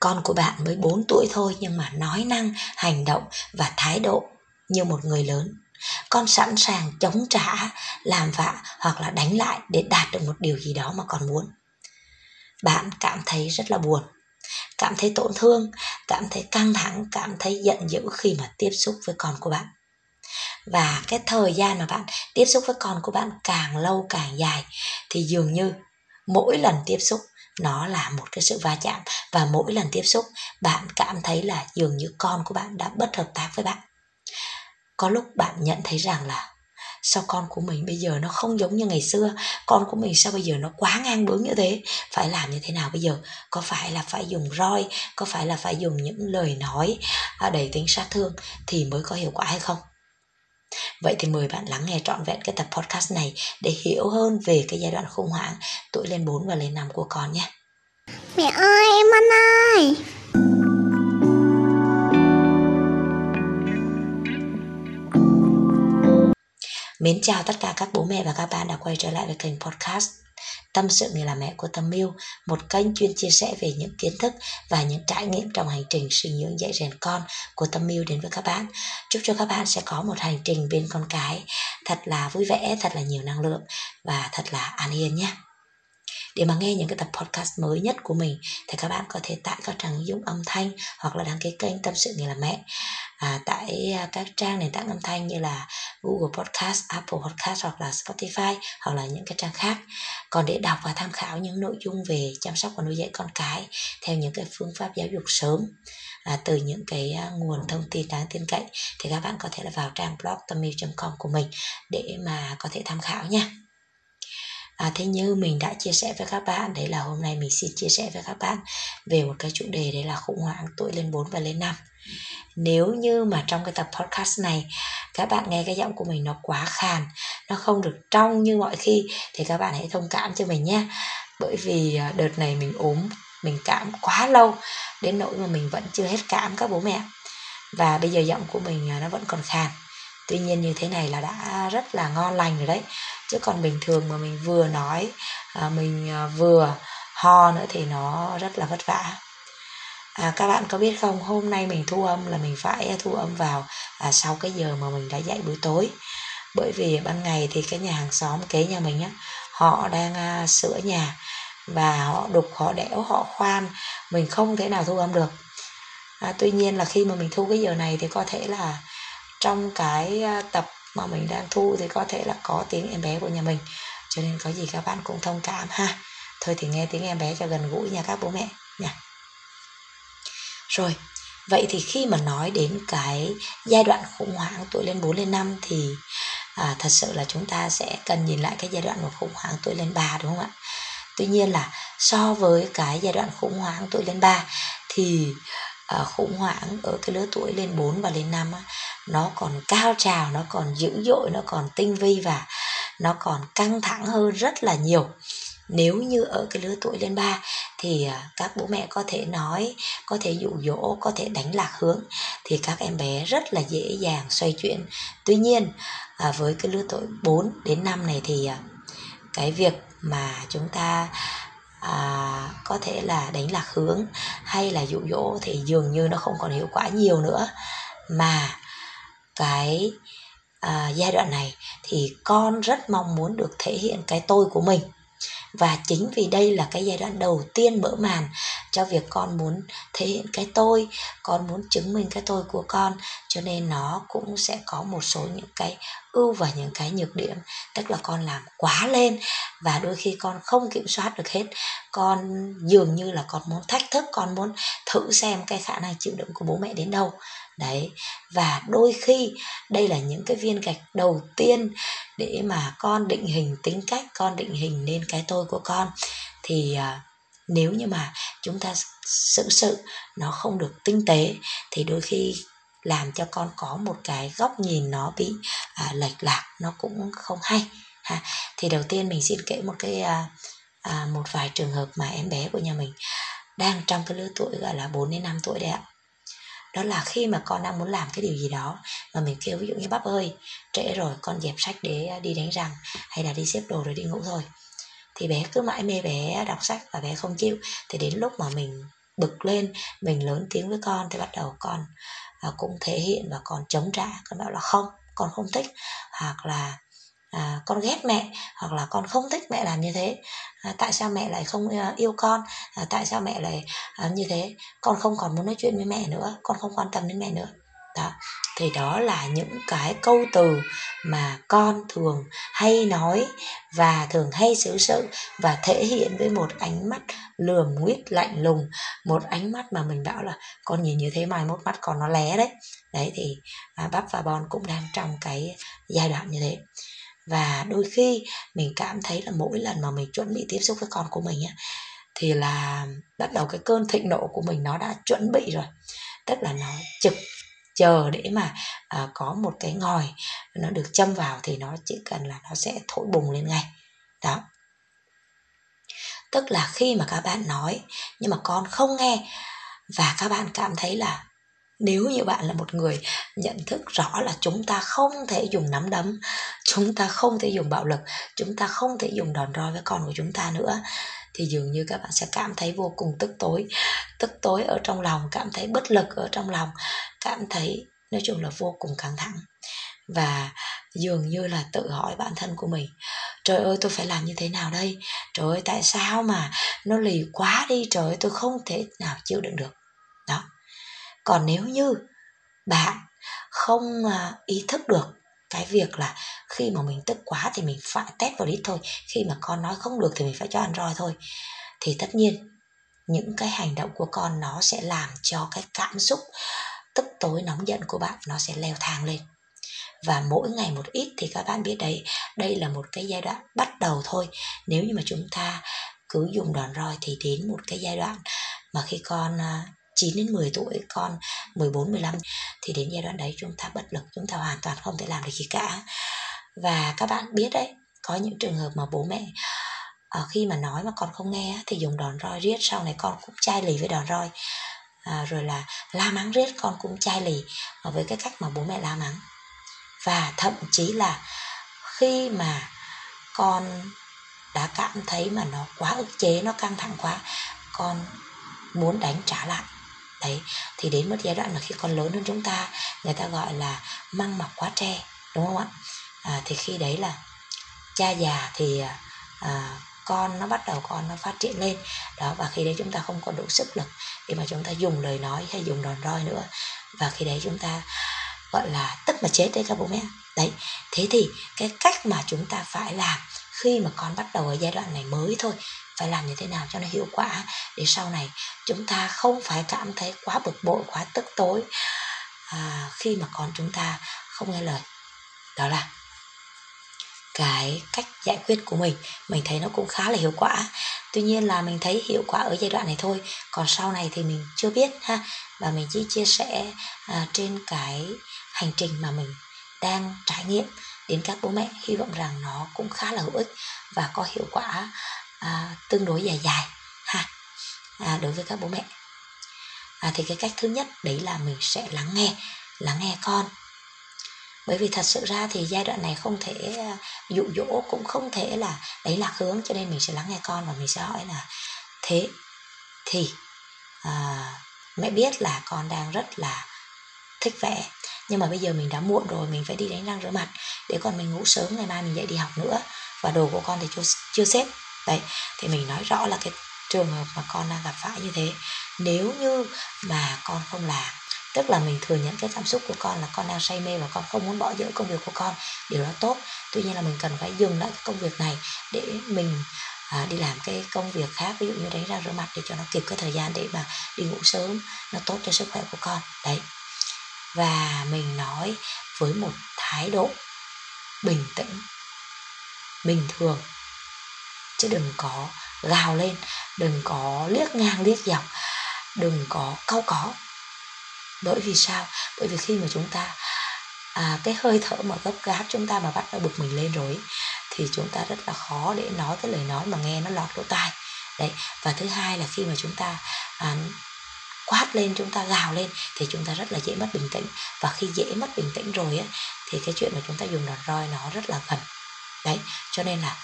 con của bạn mới 4 tuổi thôi nhưng mà nói năng, hành động và thái độ như một người lớn. Con sẵn sàng chống trả, làm vạ hoặc là đánh lại để đạt được một điều gì đó mà con muốn. Bạn cảm thấy rất là buồn, cảm thấy tổn thương, cảm thấy căng thẳng, cảm thấy giận dữ khi mà tiếp xúc với con của bạn. Và cái thời gian mà bạn tiếp xúc với con của bạn càng lâu càng dài thì dường như mỗi lần tiếp xúc nó là một cái sự va chạm và mỗi lần tiếp xúc, bạn cảm thấy là dường như con của bạn đã bất hợp tác với bạn. Có lúc bạn nhận thấy rằng là sao con của mình bây giờ nó không giống như ngày xưa, con của mình sao bây giờ nó quá ngang bướng như thế? Phải làm như thế nào bây giờ? Có phải là phải dùng roi? Có phải là phải dùng những lời nói à, đầy tính sát thương thì mới có hiệu quả hay không? Vậy thì mời bạn lắng nghe trọn vẹn cái tập podcast này để hiểu hơn về cái giai đoạn khủng hoảng, tuổi lên 4 và lên 5 của con nhé. Mẹ ơi, em ăn ơi. Mến chào tất cả các bố mẹ và các bạn đã quay trở lại với kênh podcast Tâm sự người là mẹ của Tâm Miu, một kênh chuyên chia sẻ về những kiến thức và những trải nghiệm trong hành trình sinh dưỡng dạy rèn con của Tâm Miu đến với các bạn. Chúc cho các bạn sẽ có một hành trình bên con cái thật là vui vẻ, thật là nhiều năng lượng và thật là an yên nhé. Để mà nghe những cái tập podcast mới nhất của mình thì các bạn có thể tải các trang dung âm thanh hoặc là đăng ký kênh Tâm sự người là mẹ à, tại à, các trang nền tảng âm thanh như là Google Podcast, Apple Podcast hoặc là Spotify hoặc là những cái trang khác. Còn để đọc và tham khảo những nội dung về chăm sóc và nuôi dạy con cái theo những cái phương pháp giáo dục sớm à, từ những cái à, nguồn thông tin đáng tin cậy thì các bạn có thể là vào trang blog tâm com của mình để mà có thể tham khảo nha à, thế như mình đã chia sẻ với các bạn đấy là hôm nay mình xin chia sẻ với các bạn về một cái chủ đề đấy là khủng hoảng tuổi lên 4 và lên 5 nếu như mà trong cái tập podcast này các bạn nghe cái giọng của mình nó quá khàn nó không được trong như mọi khi thì các bạn hãy thông cảm cho mình nhé. Bởi vì à, đợt này mình ốm mình cảm quá lâu đến nỗi mà mình vẫn chưa hết cảm các bố mẹ. Và bây giờ giọng của mình à, nó vẫn còn khàn. Tuy nhiên như thế này là đã rất là ngon lành rồi đấy chứ còn bình thường mà mình vừa nói à, mình à, vừa ho nữa thì nó rất là vất vả. À, các bạn có biết không hôm nay mình thu âm là mình phải thu âm vào à, sau cái giờ mà mình đã dạy buổi tối. Bởi vì ban ngày thì cái nhà hàng xóm kế nhà mình á họ đang à, sửa nhà và họ đục họ đẽo họ khoan mình không thể nào thu âm được. À, tuy nhiên là khi mà mình thu cái giờ này thì có thể là trong cái à, tập mà mình đang thu thì có thể là có tiếng em bé của nhà mình. Cho nên có gì các bạn cũng thông cảm ha. Thôi thì nghe tiếng em bé cho gần gũi nha các bố mẹ nha. Rồi vậy thì khi mà nói đến cái giai đoạn khủng hoảng tuổi lên 4 lên 5 thì à, thật sự là chúng ta sẽ cần nhìn lại cái giai đoạn của khủng hoảng tuổi lên 3 đúng không ạ? Tuy nhiên là so với cái giai đoạn khủng hoảng tuổi lên 3 thì à, khủng hoảng ở cái lứa tuổi lên 4 và lên 5 á, nó còn cao trào, nó còn dữ dội, nó còn tinh vi và nó còn căng thẳng hơn rất là nhiều. Nếu như ở cái lứa tuổi lên ba thì à, các bố mẹ có thể nói, có thể dụ dỗ, có thể đánh lạc hướng thì các em bé rất là dễ dàng xoay chuyển. Tuy nhiên à, với cái lứa tuổi 4 đến 5 này thì à, cái việc mà chúng ta à, có thể là đánh lạc hướng hay là dụ dỗ thì dường như nó không còn hiệu quả nhiều nữa mà cái à, giai đoạn này thì con rất mong muốn được thể hiện cái tôi của mình. Và chính vì đây là cái giai đoạn đầu tiên mở màn cho việc con muốn thể hiện cái tôi con muốn chứng minh cái tôi của con cho nên nó cũng sẽ có một số những cái ưu và những cái nhược điểm, tức là con làm quá lên và đôi khi con không kiểm soát được hết. Con dường như là con muốn thách thức, con muốn thử xem cái khả năng chịu đựng của bố mẹ đến đâu. Đấy, và đôi khi đây là những cái viên gạch đầu tiên để mà con định hình tính cách, con định hình nên cái tôi của con. Thì à, nếu như mà chúng ta xử sự nó không được tinh tế thì đôi khi làm cho con có một cái góc nhìn nó bị à, lệch lạc nó cũng không hay ha. Thì đầu tiên mình xin kể một cái à, à, một vài trường hợp mà em bé của nhà mình đang trong cái lứa tuổi gọi là 4 đến 5 tuổi đấy ạ. Đó là khi mà con đang muốn làm cái điều gì đó mà mình kêu ví dụ như bắp ơi trễ rồi con dẹp sách để đi đánh răng hay là đi xếp đồ rồi đi ngủ thôi. Thì bé cứ mãi mê bé đọc sách và bé không chịu. Thì đến lúc mà mình bực lên mình lớn tiếng với con thì bắt đầu con à, cũng thể hiện và còn chống trả. Con bảo là không con không thích. Hoặc là à, con ghét mẹ hoặc là con không thích mẹ làm như thế. À, tại sao mẹ lại không à, yêu con? À, tại sao mẹ lại à, như thế? Con không còn muốn nói chuyện với mẹ nữa con không quan tâm đến mẹ nữa đó. Thì đó là những cái câu từ mà con thường hay nói và thường hay xử sự và thể hiện với một ánh mắt lườm nguyết lạnh lùng một ánh mắt mà mình bảo là con nhìn như thế mai mốt mắt còn nó lé đấy. Đấy thì à, bắp và bon cũng đang trong cái giai đoạn như thế. Và đôi khi mình cảm thấy là mỗi lần mà mình chuẩn bị tiếp xúc với con của mình á thì là bắt đầu cái cơn thịnh nộ của mình nó đã chuẩn bị rồi. Tức là nó trực chờ để mà à, có một cái ngòi nó được châm vào thì nó chỉ cần là nó sẽ thổi bùng lên ngay. Đó. Tức là khi mà các bạn nói nhưng mà con không nghe và các bạn cảm thấy là nếu như bạn là một người nhận thức rõ là chúng ta không thể dùng nắm đấm chúng ta không thể dùng bạo lực chúng ta không thể dùng đòn roi với con của chúng ta nữa thì dường như các bạn sẽ cảm thấy vô cùng tức tối. Tức tối ở trong lòng, cảm thấy bất lực ở trong lòng, cảm thấy nói chung là vô cùng căng thẳng. Và dường như là tự hỏi bản thân của mình, trời ơi, tôi phải làm như thế nào đây? Trời ơi, tại sao mà nó lì quá đi? Trời ơi, tôi không thể nào chịu đựng được. Đó. Còn nếu như bạn không à, ý thức được cái việc là khi mà mình tức quá thì mình phải test vào đít thôi, khi mà con nói không được thì mình phải cho ăn roi thôi. Thì tất nhiên, những cái hành động của con nó sẽ làm cho cái cảm xúc tức tối nóng giận của bạn nó sẽ leo thang lên. Và mỗi ngày một ít thì các bạn biết đấy, đây là một cái giai đoạn bắt đầu thôi. Nếu như mà chúng ta cứ dùng đòn roi thì đến một cái giai đoạn mà khi con à, 9 đến 10 tuổi con 14 15 thì đến giai đoạn đấy chúng ta bất lực chúng ta hoàn toàn không thể làm được gì cả. Và các bạn biết đấy có những trường hợp mà bố mẹ à, khi mà nói mà con không nghe thì dùng đòn roi riết sau này con cũng chai lì với đòn roi. À, rồi là la mắng riết con cũng chai lì ờ, với cái cách mà bố mẹ la mắng. Và thậm chí là khi mà con đã cảm thấy mà nó quá ức chế nó căng thẳng quá con muốn đánh trả lại đấy thì đến một giai đoạn là khi con lớn hơn chúng ta người ta gọi là măng mọc quá tre đúng không ạ? À, thì khi đấy là cha già thì à, con nó bắt đầu con nó phát triển lên. Đó và khi đấy chúng ta không còn đủ sức lực để mà chúng ta dùng lời nói hay dùng đòn roi nữa. Và khi đấy chúng ta gọi là tức mà chết đấy các bố mẹ. Đấy thế thì cái cách mà chúng ta phải làm khi mà con bắt đầu ở giai đoạn này mới thôi phải làm như thế nào cho nó hiệu quả để sau này chúng ta không phải cảm thấy quá bực bội quá tức tối. À, khi mà con chúng ta không nghe lời đó là cái cách giải quyết của mình. Mình thấy nó cũng khá là hiệu quả. Tuy nhiên là mình thấy hiệu quả ở giai đoạn này thôi còn sau này thì mình chưa biết ha. Và mình chỉ chia sẻ à, trên cái hành trình mà mình đang trải nghiệm đến các bố mẹ hy vọng rằng nó cũng khá là hữu ích và có hiệu quả à, tương đối dài dài ha. À, đối với các bố mẹ. À, thì cái cách thứ nhất đấy là mình sẽ lắng nghe lắng nghe con. Bởi vì thật sự ra thì giai đoạn này không thể à, dụ dỗ cũng không thể là đấy lạc hướng cho nên mình sẽ lắng nghe con và mình sẽ hỏi là thế thì à, mẹ biết là con đang rất là thích vẽ nhưng mà bây giờ mình đã muộn rồi mình phải đi đánh răng rửa mặt để còn mình ngủ sớm ngày mai mình dậy đi học nữa. Và đồ của con thì chưa, chưa xếp. Đấy thì mình nói rõ là cái trường hợp mà con đang gặp phải như thế. Nếu như mà con không làm tức là mình thừa nhận cái cảm xúc của con là con đang say mê và con không muốn bỏ dở công việc của con điều đó tốt. Tuy nhiên là mình cần phải dừng lại cái công việc này để mình à, đi làm cái công việc khác ví dụ như đánh răng rửa mặt để cho nó kịp cái thời gian để mà đi ngủ sớm nó tốt cho sức khỏe của con. Đấy và mình nói với một thái độ bình tĩnh. Bình thường. Chứ đừng có gào lên đừng có liếc ngang liếc dọc đừng có cau có. Bởi vì sao? Bởi vì khi mà chúng ta à, cái hơi thở mà gấp gáp chúng ta mà bắt đầu bực mình lên rồi thì chúng ta rất là khó để nói cái lời nói mà nghe nó lọt lỗ tai. Đấy và thứ hai là khi mà chúng ta à, quát lên chúng ta gào lên thì chúng ta rất là dễ mất bình tĩnh. Và khi dễ mất bình tĩnh rồi á thì cái chuyện mà chúng ta dùng đòn roi nó rất là gần. Đấy cho nên là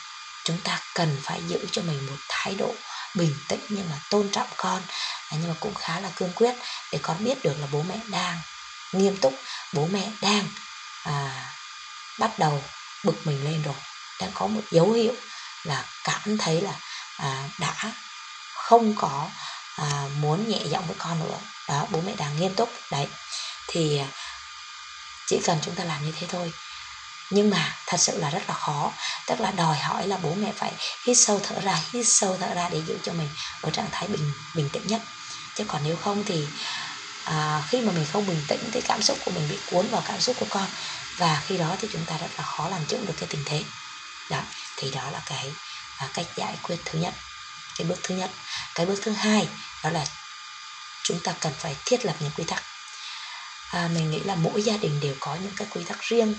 chúng ta cần phải giữ cho mình một thái độ bình tĩnh nhưng mà tôn trọng con. Nhưng mà cũng khá là cương quyết để con biết được là bố mẹ đang nghiêm túc bố mẹ đang à, bắt đầu bực mình lên rồi đang có một dấu hiệu là cảm thấy là à, đã không có à, muốn nhẹ giọng với con nữa. Đó bố mẹ đang nghiêm túc. Đấy thì à, chỉ cần chúng ta làm như thế thôi. Nhưng mà thật sự là rất là khó. Tức là đòi hỏi là bố mẹ phải hít sâu thở ra hít sâu thở ra để giữ cho mình ở trạng thái bình bình tĩnh nhất. Chứ còn nếu không thì à, khi mà mình không bình tĩnh thì cảm xúc của mình bị cuốn vào cảm xúc của con. Và khi đó thì chúng ta rất là khó làm chủ được cái tình thế. Đó thì đó là cái à, cách giải quyết thứ nhất cái bước thứ nhất. Cái bước thứ hai đó là chúng ta cần phải thiết lập những quy tắc. À, mình nghĩ là mỗi gia đình đều có những cái quy tắc riêng.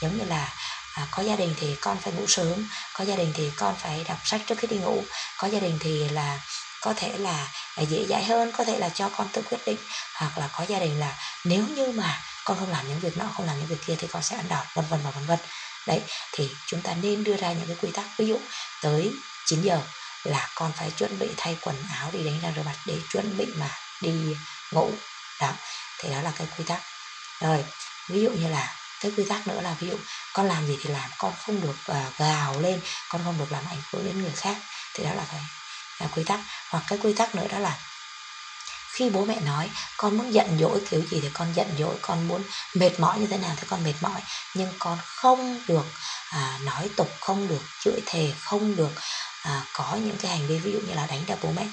Giống như là à, có gia đình thì con phải ngủ sớm có gia đình thì con phải đọc sách trước khi đi ngủ có gia đình thì là có thể là à, dễ dãi hơn có thể là cho con tự quyết định hoặc là có gia đình là nếu như mà con không làm những việc nọ không làm những việc kia thì con sẽ ăn đòn vân vân và vân vân. Đấy thì chúng ta nên đưa ra những cái quy tắc. Ví dụ tới 9 giờ là con phải chuẩn bị thay quần áo đi đánh răng rửa mặt để chuẩn bị mà đi ngủ. Đó thì đó là cái quy tắc. Rồi ví dụ như là cái quy tắc nữa là ví dụ con làm gì thì làm con không được uh, gào lên con không được làm ảnh hưởng đến người khác thì đó là cái là quy tắc. Hoặc cái quy tắc nữa đó là khi bố mẹ nói con muốn giận dỗi kiểu gì thì con giận dỗi con muốn mệt mỏi như thế nào thì con mệt mỏi. Nhưng con không được à, nói tục không được chửi thề không được à, có những cái hành vi ví dụ như là đánh đập bố mẹ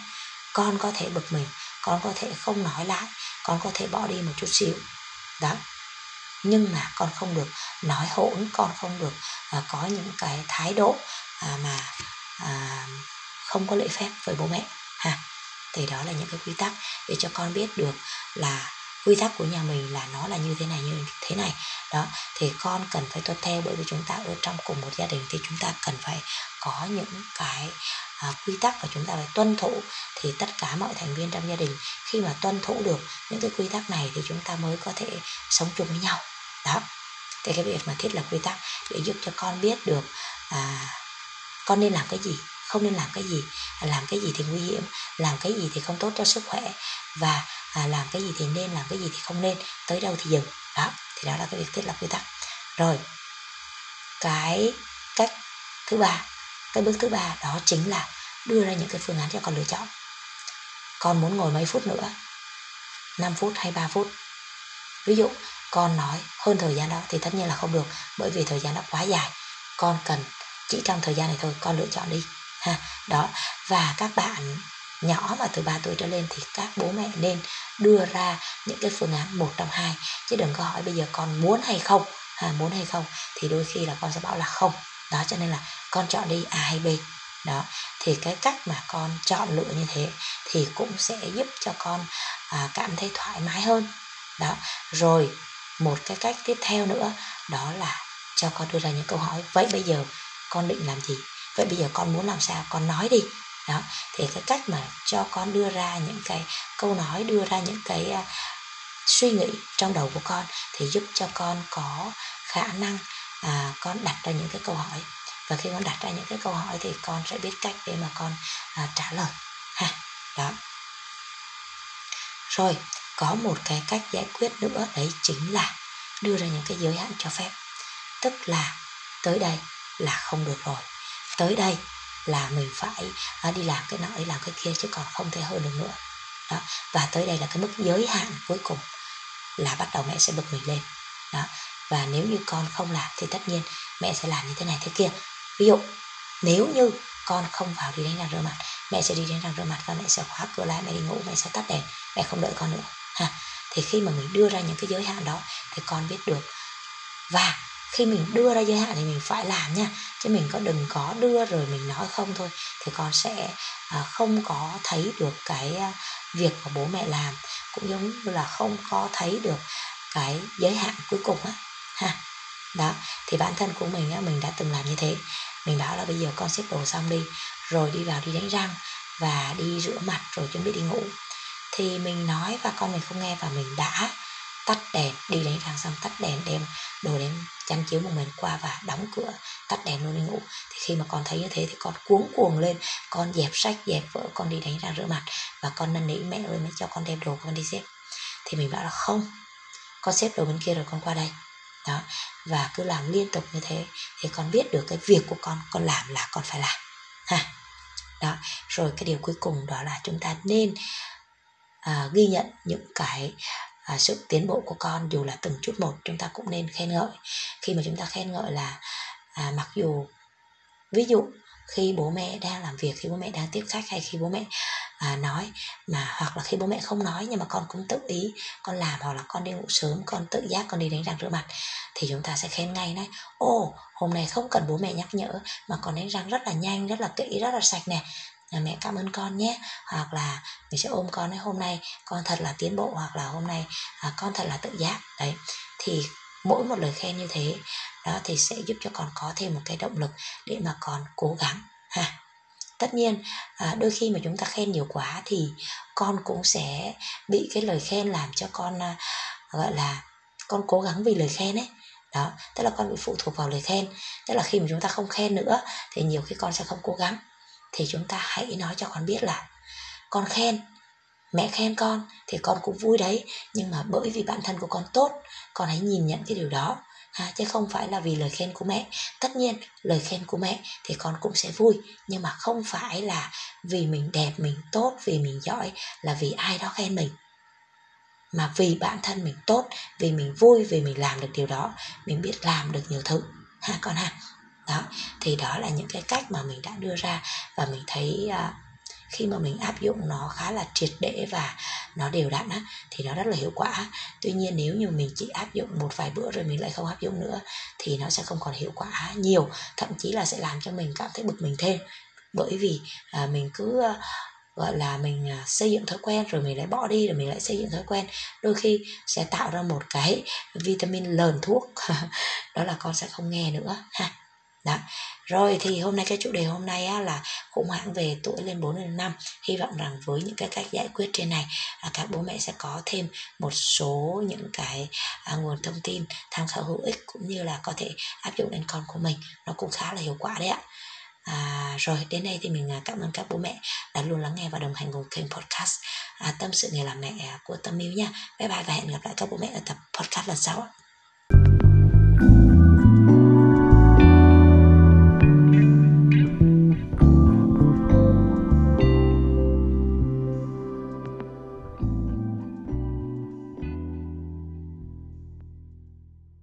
con có thể bực mình con có thể không nói lại con có thể bỏ đi một chút xíu. Đó. Nhưng mà con không được nói hỗn con không được à, có những cái thái độ à, mà à, không có lễ phép với bố mẹ ha. Thì đó là những cái quy tắc để cho con biết được là quy tắc của nhà mình là nó là như thế này như thế này. Đó. Thì con cần phải tuân theo bởi vì chúng ta ở trong cùng một gia đình thì chúng ta cần phải có những cái à, quy tắc và chúng ta phải tuân thủ thì tất cả mọi thành viên trong gia đình khi mà tuân thủ được những cái quy tắc này thì chúng ta mới có thể sống chung với nhau. Đó. Thì cái việc mà thiết lập quy tắc để giúp cho con biết được à, con nên làm cái gì không nên làm cái gì à, làm cái gì thì nguy hiểm làm cái gì thì không tốt cho sức khỏe và à, làm cái gì thì nên làm cái gì thì không nên tới đâu thì dừng. Đó thì đó là cái việc thiết lập quy tắc. Rồi cái cách thứ ba cái bước thứ ba đó chính là đưa ra những cái phương án cho con lựa chọn. Con muốn ngồi mấy phút nữa? 5 phút hay 3 phút? Ví dụ con nói hơn thời gian đó thì tất nhiên là không được bởi vì thời gian đó quá dài. Con cần chỉ trong thời gian này thôi con lựa chọn đi. Ha đó. Và các bạn nhỏ mà từ 3 tuổi trở lên thì các bố mẹ nên đưa ra những cái phương án một trong hai. Chứ đừng có hỏi bây giờ con muốn hay không. À, muốn hay không thì đôi khi là con sẽ bảo là không đó cho nên là con chọn đi a hay b. Đó thì cái cách mà con chọn lựa như thế thì cũng sẽ giúp cho con à, cảm thấy thoải mái hơn. Đó rồi một cái cách tiếp theo nữa đó là cho con đưa ra những câu hỏi vậy bây giờ con định làm gì? Vậy bây giờ con muốn làm sao? Con nói đi. Đó thì cái cách mà cho con đưa ra những cái câu nói đưa ra những cái uh, suy nghĩ trong đầu của con thì giúp cho con có khả năng à, con đặt ra những cái câu hỏi. Và khi con đặt ra những cái câu hỏi thì con sẽ biết cách để mà con à, trả lời ha. Đó. Rồi có một cái cách giải quyết nữa đấy chính là đưa ra những cái giới hạn cho phép. Tức là tới đây là không được rồi. Tới đây là mình phải à, đi làm cái nọ đi làm cái kia chứ còn không thể hơn được nữa. Đó. Và tới đây là cái mức giới hạn cuối cùng là bắt đầu mẹ sẽ bực mình lên. Đó và nếu như con không làm thì tất nhiên mẹ sẽ làm như thế này thế kia. Ví dụ, nếu như con không vào đi đánh răng rửa mặt, mẹ sẽ đi đánh răng rửa mặt và mẹ sẽ khóa cửa lại, mẹ đi ngủ, mẹ sẽ tắt đèn, mẹ không đợi con nữa. Ha, thì khi mà mình đưa ra những cái giới hạn đó thì con biết được. Và khi mình đưa ra giới hạn thì mình phải làm nha, chứ mình có đừng có đưa rồi mình nói không thôi, thì con sẽ à, không có thấy được cái à, việc mà bố mẹ làm, cũng giống như là không có thấy được cái giới hạn cuối cùng á ha. Đó, thì bản thân của mình á, mình đã từng làm như thế. Mình bảo là bây giờ con xếp đồ xong đi, rồi đi vào đi đánh răng và đi rửa mặt, rồi chuẩn bị đi ngủ. Thì mình nói và con mình không nghe và mình đã tắt đèn, đi đánh răng xong tắt đèn đem đồ đến chăn chiếu một mình qua và đóng cửa, tắt đèn luôn đi ngủ. Thì khi mà con thấy như thế thì con cuống cuồng lên, con dẹp sách, dẹp vỡ con đi đánh răng rửa mặt và con năn nỉ, mẹ ơi, mẹ cho con đem đồ con đi xếp. Thì mình bảo là không, con xếp đồ bên kia rồi con qua đây đó và cứ làm liên tục như thế thì con biết được cái việc của con con làm là con phải làm. Ha. Đó rồi cái điều cuối cùng đó là chúng ta nên à, ghi nhận những cái à, sự tiến bộ của con dù là từng chút một chúng ta cũng nên khen ngợi. Khi mà chúng ta khen ngợi là à, mặc dù ví dụ khi bố mẹ đang làm việc khi bố mẹ đang tiếp khách hay khi bố mẹ à, nói mà hoặc là khi bố mẹ không nói nhưng mà con cũng tự ý con làm hoặc là con đi ngủ sớm con tự giác con đi đánh răng rửa mặt thì chúng ta sẽ khen ngay đấy. ô hôm nay không cần bố mẹ nhắc nhở mà con đánh răng rất là nhanh rất là kỹ rất là sạch nè. Là mẹ cảm ơn con nhé. Hoặc là mình sẽ ôm con ấy hôm nay con thật là tiến bộ hoặc là hôm nay à, con thật là tự giác. Đấy thì mỗi một lời khen như thế đó thì sẽ giúp cho con có thêm một cái động lực để mà con cố gắng ha tất nhiên à, đôi khi mà chúng ta khen nhiều quá thì con cũng sẽ bị cái lời khen làm cho con à, gọi là con cố gắng vì lời khen ấy. Đó, tức là con bị phụ thuộc vào lời khen. Tức là khi mà chúng ta không khen nữa thì nhiều khi con sẽ không cố gắng. Thì chúng ta hãy nói cho con biết là con khen, mẹ khen con thì con cũng vui đấy. Nhưng mà bởi vì bản thân của con tốt, con hãy nhìn nhận cái điều đó à, chứ không phải là vì lời khen của mẹ. Tất nhiên lời khen của mẹ thì con cũng sẽ vui nhưng mà không phải là vì mình đẹp mình tốt vì mình giỏi là vì ai đó khen mình. Mà vì bản thân mình tốt vì mình vui vì mình làm được điều đó mình biết làm được nhiều thứ. Ha con ha. Đó thì đó là những cái cách mà mình đã đưa ra và mình thấy uh, khi mà mình áp dụng nó khá là triệt để và nó đều đặn á thì nó rất là hiệu quả. Tuy nhiên nếu như mình chỉ áp dụng một vài bữa rồi mình lại không áp dụng nữa thì nó sẽ không còn hiệu quả nhiều thậm chí là sẽ làm cho mình cảm thấy bực mình thêm. Bởi vì à, mình cứ à, gọi là mình à, xây dựng thói quen rồi mình lại bỏ đi rồi mình lại xây dựng thói quen đôi khi sẽ tạo ra một cái vitamin lờn thuốc. Đó là con sẽ không nghe nữa ha đó. Rồi thì hôm nay cái chủ đề hôm nay á, là khủng hoảng về tuổi lên 4 lên 5 hy vọng rằng với những cái cách giải quyết trên này là các bố mẹ sẽ có thêm một số những cái à, nguồn thông tin tham khảo hữu ích cũng như là có thể áp dụng đến con của mình. Nó cũng khá là hiệu quả đấy ạ. À, rồi đến đây thì mình à, cảm ơn các bố mẹ đã luôn lắng nghe và đồng hành cùng kênh podcast. À, tâm sự nghề làm mẹ của Tâm Miu nha. Bye bye và hẹn gặp lại các bố mẹ ở tập podcast lần sau ạ.